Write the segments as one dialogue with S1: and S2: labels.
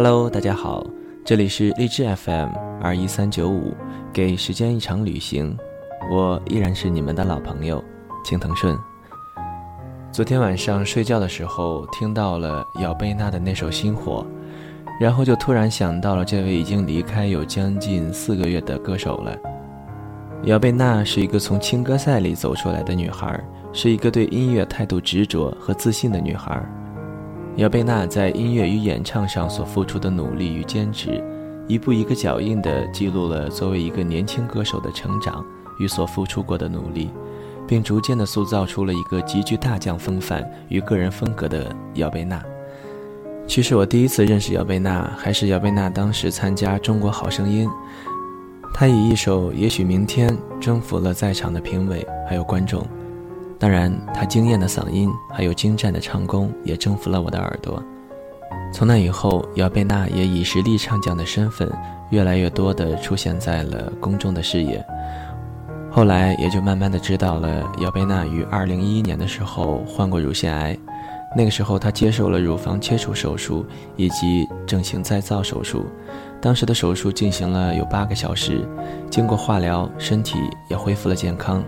S1: Hello，大家好，这里是励志 FM 二一三九五，给时间一场旅行，我依然是你们的老朋友青藤顺。昨天晚上睡觉的时候听到了姚贝娜的那首《星火》，然后就突然想到了这位已经离开有将近四个月的歌手了。姚贝娜是一个从青歌赛里走出来的女孩，是一个对音乐态度执着和自信的女孩。姚贝娜在音乐与演唱上所付出的努力与坚持，一步一个脚印地记录了作为一个年轻歌手的成长与所付出过的努力，并逐渐地塑造出了一个极具大将风范与个人风格的姚贝娜。其实我第一次认识姚贝娜，还是姚贝娜当时参加《中国好声音》，她以一首《也许明天》征服了在场的评委还有观众。当然，他惊艳的嗓音还有精湛的唱功也征服了我的耳朵。从那以后，姚贝娜也以实力唱将的身份，越来越多地出现在了公众的视野。后来，也就慢慢的知道了姚贝娜于2011年的时候患过乳腺癌。那个时候，她接受了乳房切除手术以及整形再造手术。当时的手术进行了有八个小时，经过化疗，身体也恢复了健康。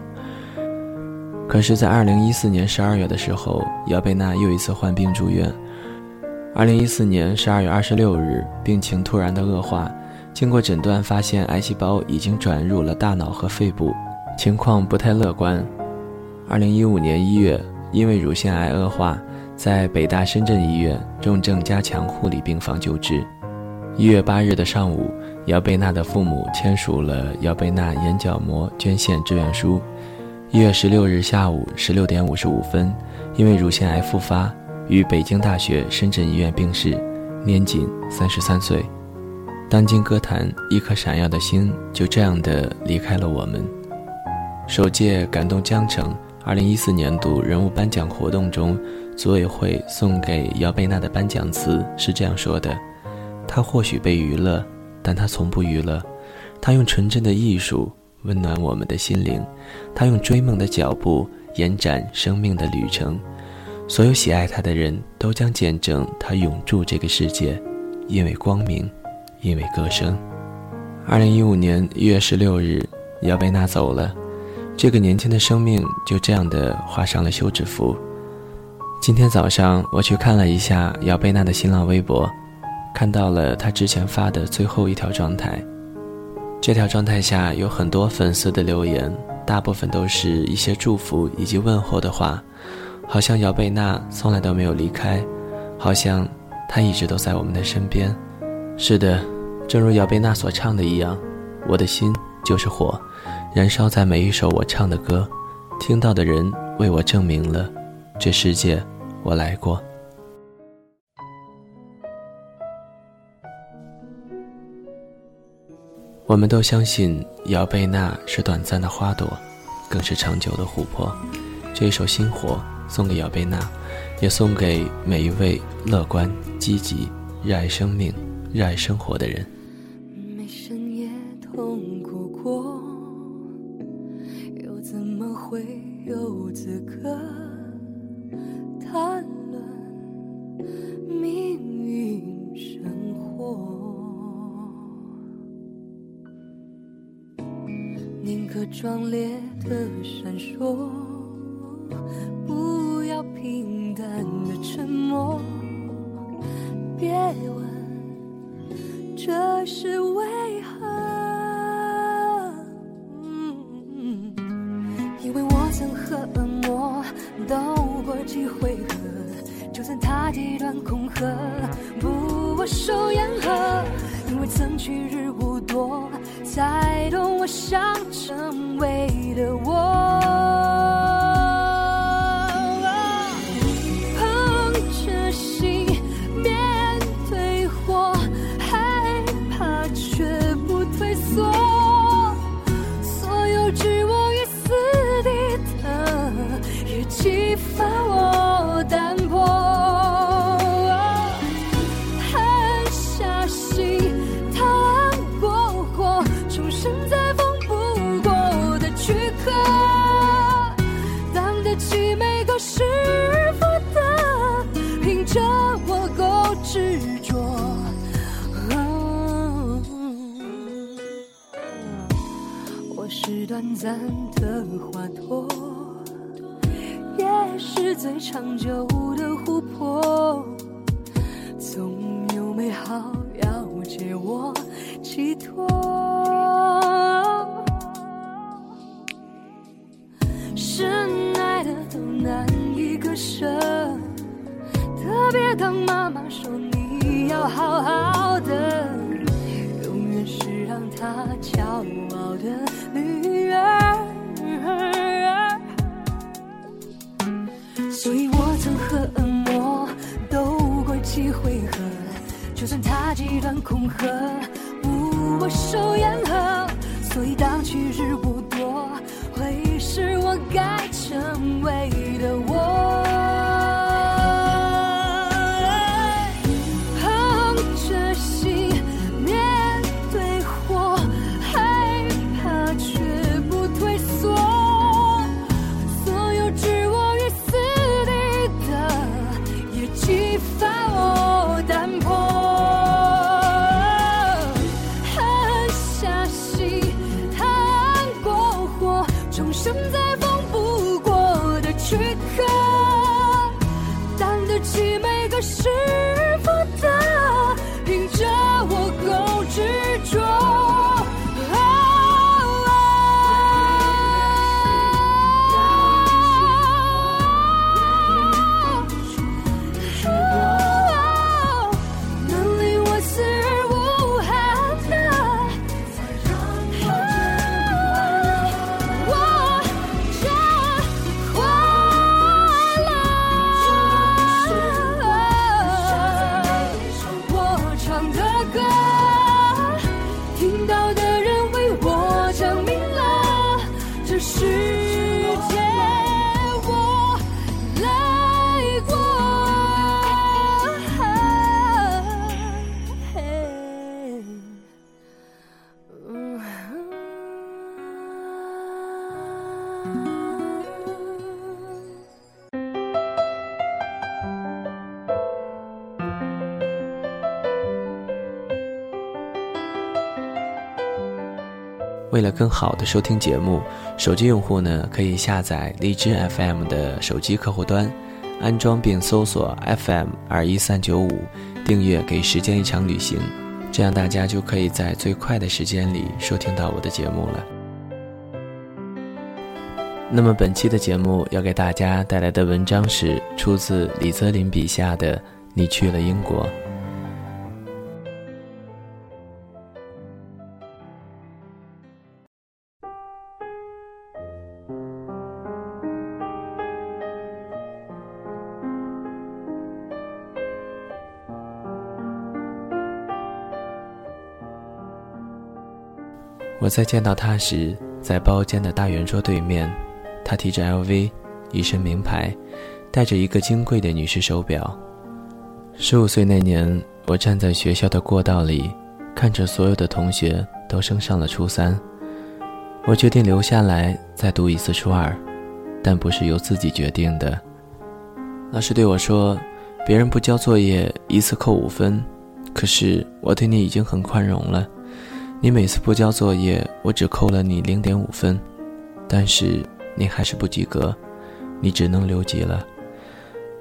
S1: 可是，在二零一四年十二月的时候，姚贝娜又一次患病住院。二零一四年十二月二十六日，病情突然的恶化，经过诊断发现癌细胞已经转入了大脑和肺部，情况不太乐观。二零一五年一月，因为乳腺癌恶化，在北大深圳医院重症加强护理病房救治。一月八日的上午，姚贝娜的父母签署了姚贝娜眼角膜捐献志愿书。一月十六日下午十六点五十五分，因为乳腺癌复发，于北京大学深圳医院病逝，年仅三十三岁。当今歌坛一颗闪耀的星就这样的离开了我们。首届感动江城二零一四年度人物颁奖活动中，组委会送给姚贝娜的颁奖词是这样说的：“她或许被娱乐，但她从不娱乐。她用纯真的艺术。”温暖我们的心灵，他用追梦的脚步延展生命的旅程。所有喜爱他的人都将见证他永驻这个世界，因为光明，因为歌声。二零一五年一月十六日，姚贝娜走了，这个年轻的生命就这样的画上了休止符。今天早上我去看了一下姚贝娜的新浪微博，看到了她之前发的最后一条状态。这条状态下有很多粉丝的留言，大部分都是一些祝福以及问候的话，好像姚贝娜从来都没有离开，好像她一直都在我们的身边。是的，正如姚贝娜所唱的一样，我的心就是火，燃烧在每一首我唱的歌，听到的人为我证明了，这世界我来过。我们都相信姚贝娜是短暂的花朵，更是长久的琥珀。这一首《星火》送给姚贝娜，也送给每一位乐观、积极、热爱生命、热爱生活的人。
S2: 闪烁，不要平淡的沉默。别问这是为何，因为我曾和恶魔斗过几回合，就算他极端恐吓，不握手言和。未曾去日无多，才懂我想成为的我。是福的凭着我够执着我是短暂的花朵也是最长久的湖泊总有美好要借我寄托。难以割舍。特别当妈妈说你要好好的，永远是让她骄傲的女儿。所以我曾和恶魔斗过几回合，就算他极端恐吓，不我手言和。所以当去日不，成为的我。捧着心面对火，害怕却不退缩。所有置我于死地的，也激发我胆魄。狠下心，趟过火，重生在为了
S1: 更好的收听节目，手机用户呢可以下载荔枝 FM 的手机客户端，安装并搜索 FM 二一三九五，订阅给时间一场旅行，这样大家就可以在最快的时间里收听到我的节目了。那么本期的节目要给大家带来的文章是出自李泽林笔下的《你去了英国》。在见到他时，在包间的大圆桌对面，他提着 LV，一身名牌，戴着一个金贵的女士手表。十五岁那年，我站在学校的过道里，看着所有的同学都升上了初三，我决定留下来再读一次初二，但不是由自己决定的。老师对我说：“别人不交作业，一次扣五分，可是我对你已经很宽容了。”你每次不交作业，我只扣了你零点五分，但是你还是不及格，你只能留级了。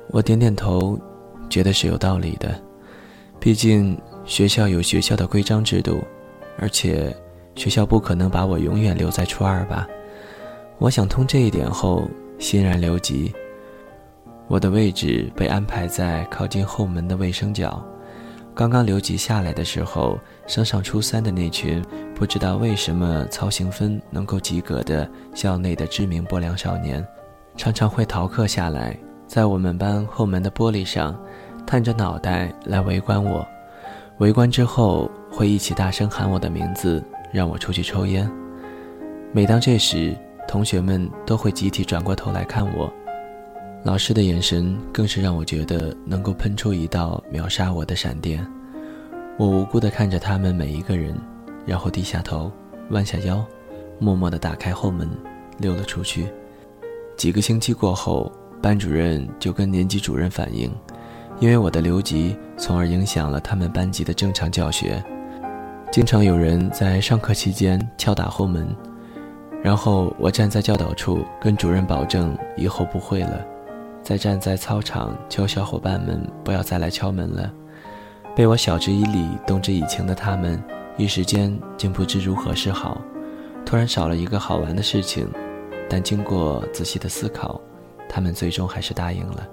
S1: 我点点头，觉得是有道理的，毕竟学校有学校的规章制度，而且学校不可能把我永远留在初二吧。我想通这一点后，欣然留级。我的位置被安排在靠近后门的卫生角。刚刚留级下来的时候，升上初三的那群不知道为什么操行分能够及格的校内的知名不良少年，常常会逃课下来，在我们班后门的玻璃上，探着脑袋来围观我。围观之后，会一起大声喊我的名字，让我出去抽烟。每当这时，同学们都会集体转过头来看我。老师的眼神更是让我觉得能够喷出一道秒杀我的闪电。我无辜地看着他们每一个人，然后低下头，弯下腰，默默地打开后门，溜了出去。几个星期过后，班主任就跟年级主任反映，因为我的留级，从而影响了他们班级的正常教学。经常有人在上课期间敲打后门，然后我站在教导处跟主任保证以后不会了，再站在操场求小伙伴们不要再来敲门了。被我晓之以理、动之以情的他们，一时间竟不知如何是好。突然少了一个好玩的事情，但经过仔细的思考，他们最终还是答应了。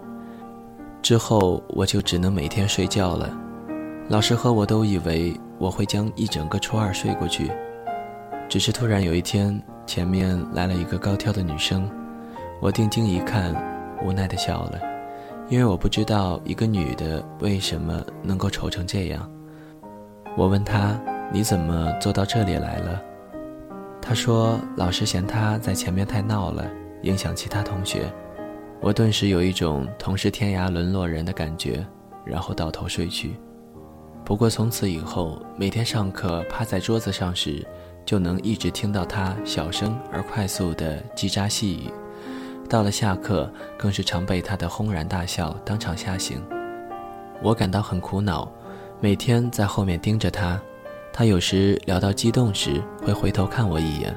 S1: 之后我就只能每天睡觉了。老师和我都以为我会将一整个初二睡过去，只是突然有一天，前面来了一个高挑的女生，我定睛一看，无奈的笑了，因为我不知道一个女的为什么能够丑成这样。我问她：“你怎么坐到这里来了？”她说：“老师嫌她在前面太闹了，影响其他同学。”我顿时有一种同是天涯沦落人的感觉，然后倒头睡去。不过从此以后，每天上课趴在桌子上时，就能一直听到他小声而快速的叽喳细语；到了下课，更是常被他的轰然大笑当场吓醒。我感到很苦恼，每天在后面盯着他，他有时聊到激动时会回头看我一眼，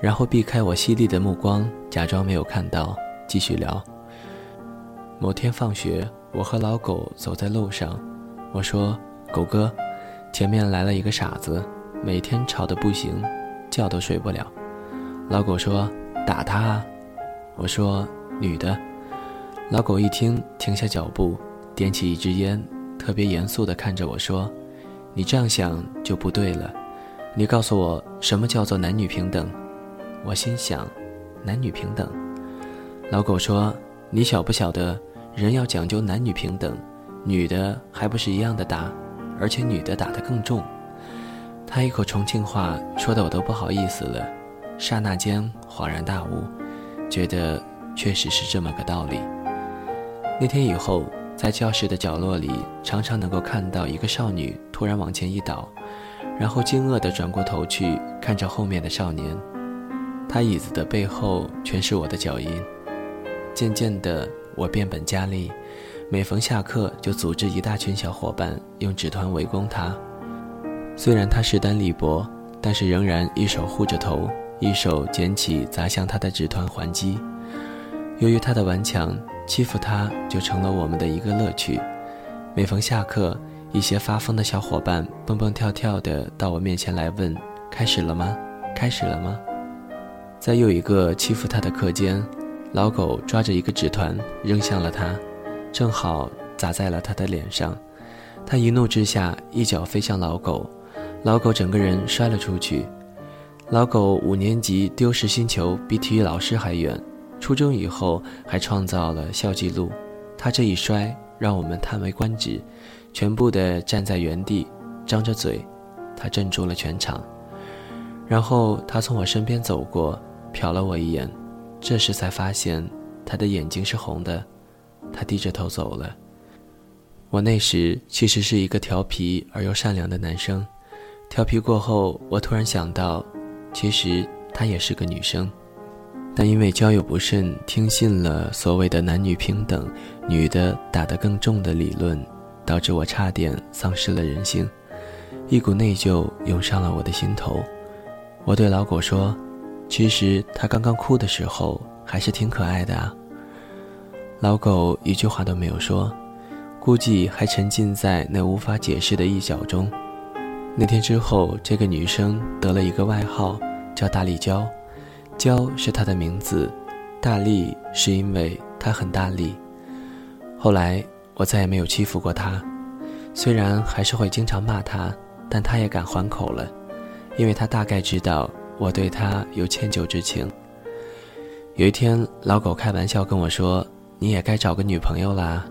S1: 然后避开我犀利的目光，假装没有看到，继续聊。某天放学，我和老狗走在路上，我说。狗哥，前面来了一个傻子，每天吵得不行，觉都睡不了。老狗说：“打他。”啊。”我说：“女的。”老狗一听，停下脚步，点起一支烟，特别严肃地看着我说：“你这样想就不对了。你告诉我，什么叫做男女平等？”我心想：“男女平等？”老狗说：“你晓不晓得，人要讲究男女平等，女的还不是一样的打？”而且女的打得更重，他一口重庆话说的我都不好意思了，刹那间恍然大悟，觉得确实是这么个道理。那天以后，在教室的角落里，常常能够看到一个少女突然往前一倒，然后惊愕地转过头去看着后面的少年，他椅子的背后全是我的脚印。渐渐的，我变本加厉。每逢下课，就组织一大群小伙伴用纸团围攻他。虽然他势单力薄，但是仍然一手护着头，一手捡起砸向他的纸团还击。由于他的顽强，欺负他就成了我们的一个乐趣。每逢下课，一些发疯的小伙伴蹦蹦跳跳地到我面前来问：“开始了吗？开始了吗？”在又一个欺负他的课间，老狗抓着一个纸团扔向了他。正好砸在了他的脸上，他一怒之下一脚飞向老狗，老狗整个人摔了出去。老狗五年级丢失星球比体育老师还远，初中以后还创造了校纪录。他这一摔让我们叹为观止，全部的站在原地，张着嘴。他镇住了全场，然后他从我身边走过，瞟了我一眼，这时才发现他的眼睛是红的。他低着头走了。我那时其实是一个调皮而又善良的男生。调皮过后，我突然想到，其实她也是个女生，但因为交友不慎，听信了所谓的男女平等、女的打得更重的理论，导致我差点丧失了人性，一股内疚涌上了我的心头。我对老狗说：“其实他刚刚哭的时候还是挺可爱的啊。”老狗一句话都没有说，估计还沉浸在那无法解释的一角中。那天之后，这个女生得了一个外号，叫大力娇。娇是她的名字，大力是因为她很大力。后来我再也没有欺负过她，虽然还是会经常骂她，但她也敢还口了，因为她大概知道我对她有歉疚之情。有一天，老狗开玩笑跟我说。你也该找个女朋友啦。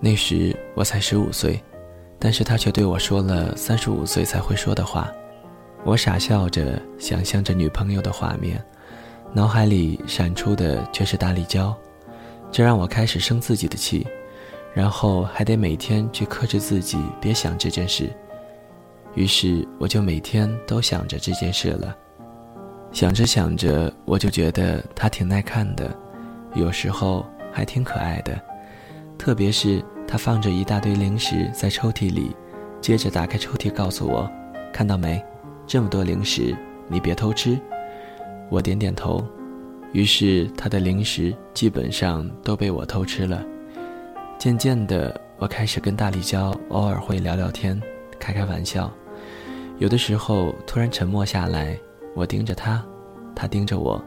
S1: 那时我才十五岁，但是他却对我说了三十五岁才会说的话。我傻笑着想象着女朋友的画面，脑海里闪出的却是大力胶，这让我开始生自己的气，然后还得每天去克制自己别想这件事。于是我就每天都想着这件事了，想着想着我就觉得他挺耐看的，有时候。还挺可爱的，特别是他放着一大堆零食在抽屉里，接着打开抽屉告诉我：“看到没，这么多零食，你别偷吃。”我点点头。于是他的零食基本上都被我偷吃了。渐渐的，我开始跟大力娇偶尔会聊聊天，开开玩笑。有的时候突然沉默下来，我盯着他，他盯着我，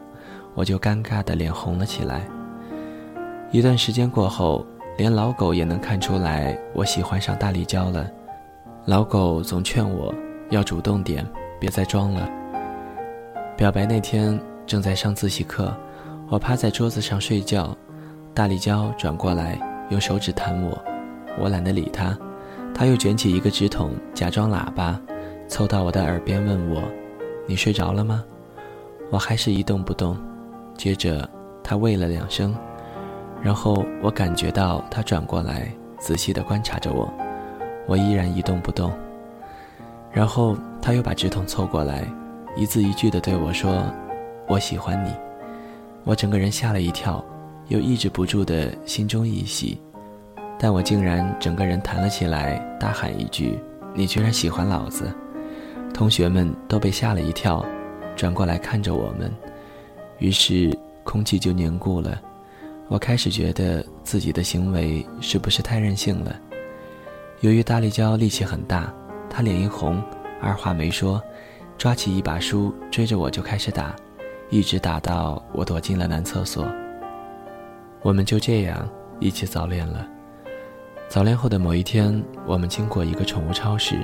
S1: 我就尴尬的脸红了起来。一段时间过后，连老狗也能看出来我喜欢上大力娇了。老狗总劝我要主动点，别再装了。表白那天正在上自习课，我趴在桌子上睡觉，大力娇转过来用手指弹我，我懒得理他，他又卷起一个纸筒假装喇叭。凑到我的耳边问我：“你睡着了吗？”我还是一动不动。接着他喂了两声，然后我感觉到他转过来，仔细地观察着我。我依然一动不动。然后他又把纸筒凑过来，一字一句地对我说：“我喜欢你。”我整个人吓了一跳，又抑制不住的心中一喜，但我竟然整个人弹了起来，大喊一句：“你居然喜欢老子！”同学们都被吓了一跳，转过来看着我们，于是空气就凝固了。我开始觉得自己的行为是不是太任性了？由于大力娇力气很大，她脸一红，二话没说，抓起一把书追着我就开始打，一直打到我躲进了男厕所。我们就这样一起早恋了。早恋后的某一天，我们经过一个宠物超市，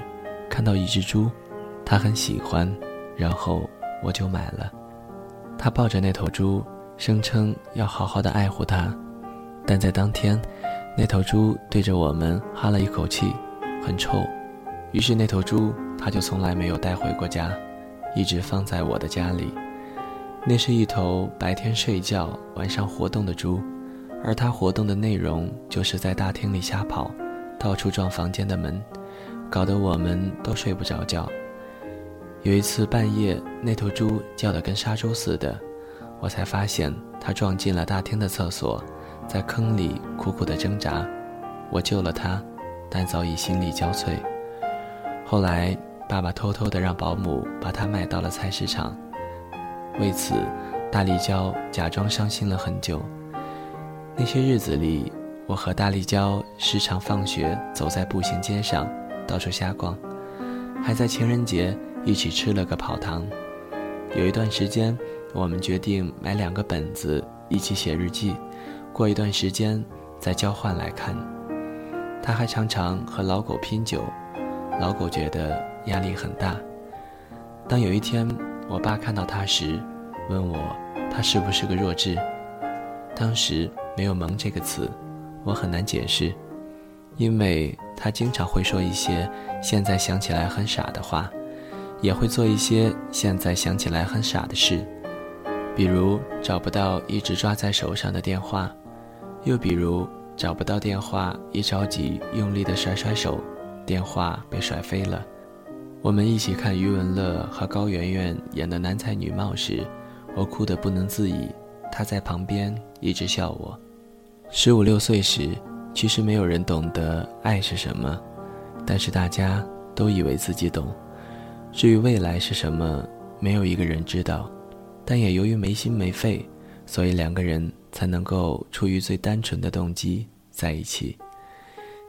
S1: 看到一只猪。他很喜欢，然后我就买了。他抱着那头猪，声称要好好的爱护它，但在当天，那头猪对着我们哈了一口气，很臭。于是那头猪他就从来没有带回过家，一直放在我的家里。那是一头白天睡觉、晚上活动的猪，而它活动的内容就是在大厅里瞎跑，到处撞房间的门，搞得我们都睡不着觉。有一次半夜，那头猪叫得跟杀猪似的，我才发现它撞进了大厅的厕所，在坑里苦苦的挣扎。我救了它，但早已心力交瘁。后来，爸爸偷偷的让保姆把它卖到了菜市场。为此，大力娇假装伤心了很久。那些日子里，我和大力娇时常放学走在步行街上，到处瞎逛，还在情人节。一起吃了个跑堂，有一段时间，我们决定买两个本子一起写日记，过一段时间再交换来看。他还常常和老狗拼酒，老狗觉得压力很大。当有一天我爸看到他时，问我他是不是个弱智，当时没有“萌”这个词，我很难解释，因为他经常会说一些现在想起来很傻的话。也会做一些现在想起来很傻的事，比如找不到一直抓在手上的电话，又比如找不到电话，一着急用力的甩甩手，电话被甩飞了。我们一起看余文乐和高圆圆演的男才女貌时，我哭得不能自已，他在旁边一直笑我。十五六岁时，其实没有人懂得爱是什么，但是大家都以为自己懂。至于未来是什么，没有一个人知道，但也由于没心没肺，所以两个人才能够出于最单纯的动机在一起。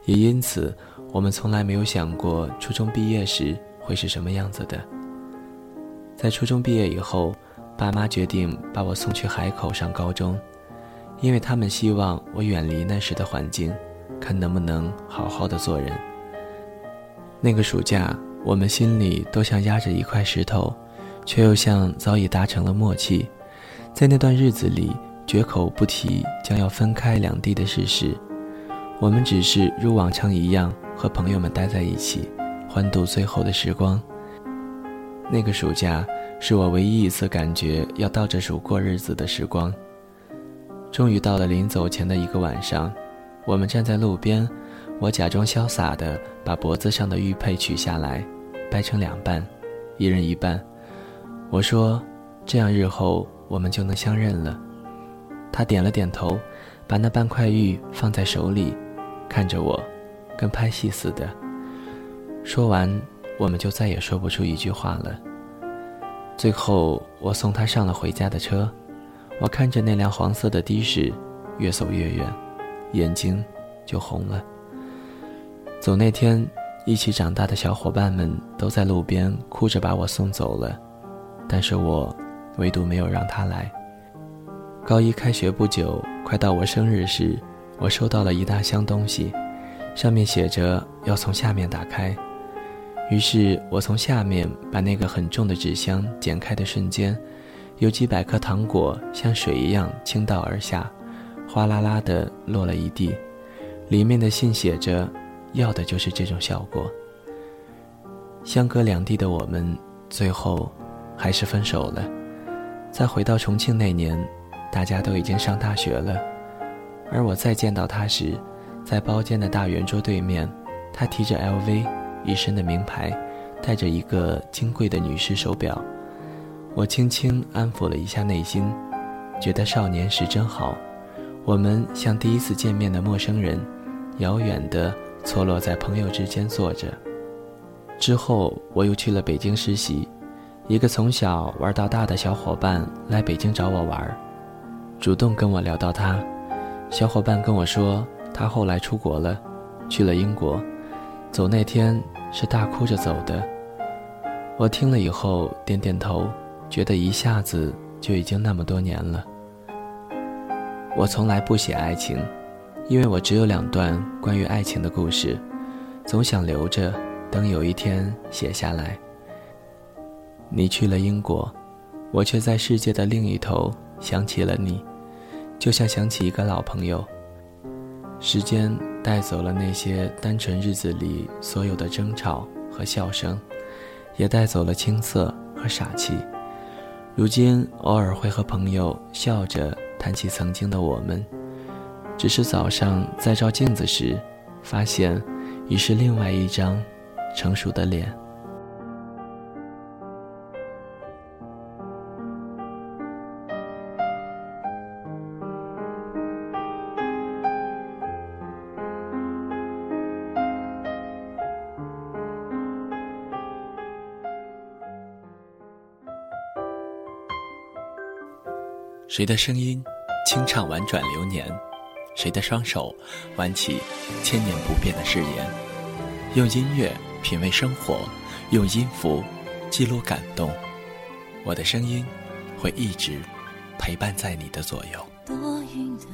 S1: 也因此，我们从来没有想过初中毕业时会是什么样子的。在初中毕业以后，爸妈决定把我送去海口上高中，因为他们希望我远离那时的环境，看能不能好好的做人。那个暑假。我们心里都像压着一块石头，却又像早已达成了默契，在那段日子里绝口不提将要分开两地的事实。我们只是如往常一样和朋友们待在一起，欢度最后的时光。那个暑假是我唯一一次感觉要倒着数过日子的时光。终于到了临走前的一个晚上，我们站在路边。我假装潇洒地把脖子上的玉佩取下来，掰成两半，一人一半。我说：“这样日后我们就能相认了。”他点了点头，把那半块玉放在手里，看着我，跟拍戏似的。说完，我们就再也说不出一句话了。最后，我送他上了回家的车。我看着那辆黄色的的士，越走越远，眼睛就红了。走那天，一起长大的小伙伴们都在路边哭着把我送走了，但是我唯独没有让他来。高一开学不久，快到我生日时，我收到了一大箱东西，上面写着要从下面打开。于是我从下面把那个很重的纸箱剪开的瞬间，有几百颗糖果像水一样倾倒而下，哗啦啦的落了一地。里面的信写着：“要的就是这种效果。”相隔两地的我们，最后还是分手了。再回到重庆那年，大家都已经上大学了，而我再见到他时，在包间的大圆桌对面，他提着 LV。一身的名牌，戴着一个金贵的女士手表，我轻轻安抚了一下内心，觉得少年时真好。我们像第一次见面的陌生人，遥远的错落在朋友之间坐着。之后我又去了北京实习，一个从小玩到大的小伙伴来北京找我玩，主动跟我聊到他。小伙伴跟我说，他后来出国了，去了英国。走那天是大哭着走的，我听了以后点点头，觉得一下子就已经那么多年了。我从来不写爱情，因为我只有两段关于爱情的故事，总想留着，等有一天写下来。你去了英国，我却在世界的另一头想起了你，就像想起一个老朋友。时间带走了那些单纯日子里所有的争吵和笑声，也带走了青涩和傻气。如今偶尔会和朋友笑着谈起曾经的我们，只是早上在照镜子时，发现已是另外一张成熟的脸。谁的声音清唱婉转流年？谁的双手挽起千年不变的誓言？用音乐品味生活，用音符记录感动。我的声音会一直陪伴在你的左右。
S2: 多云的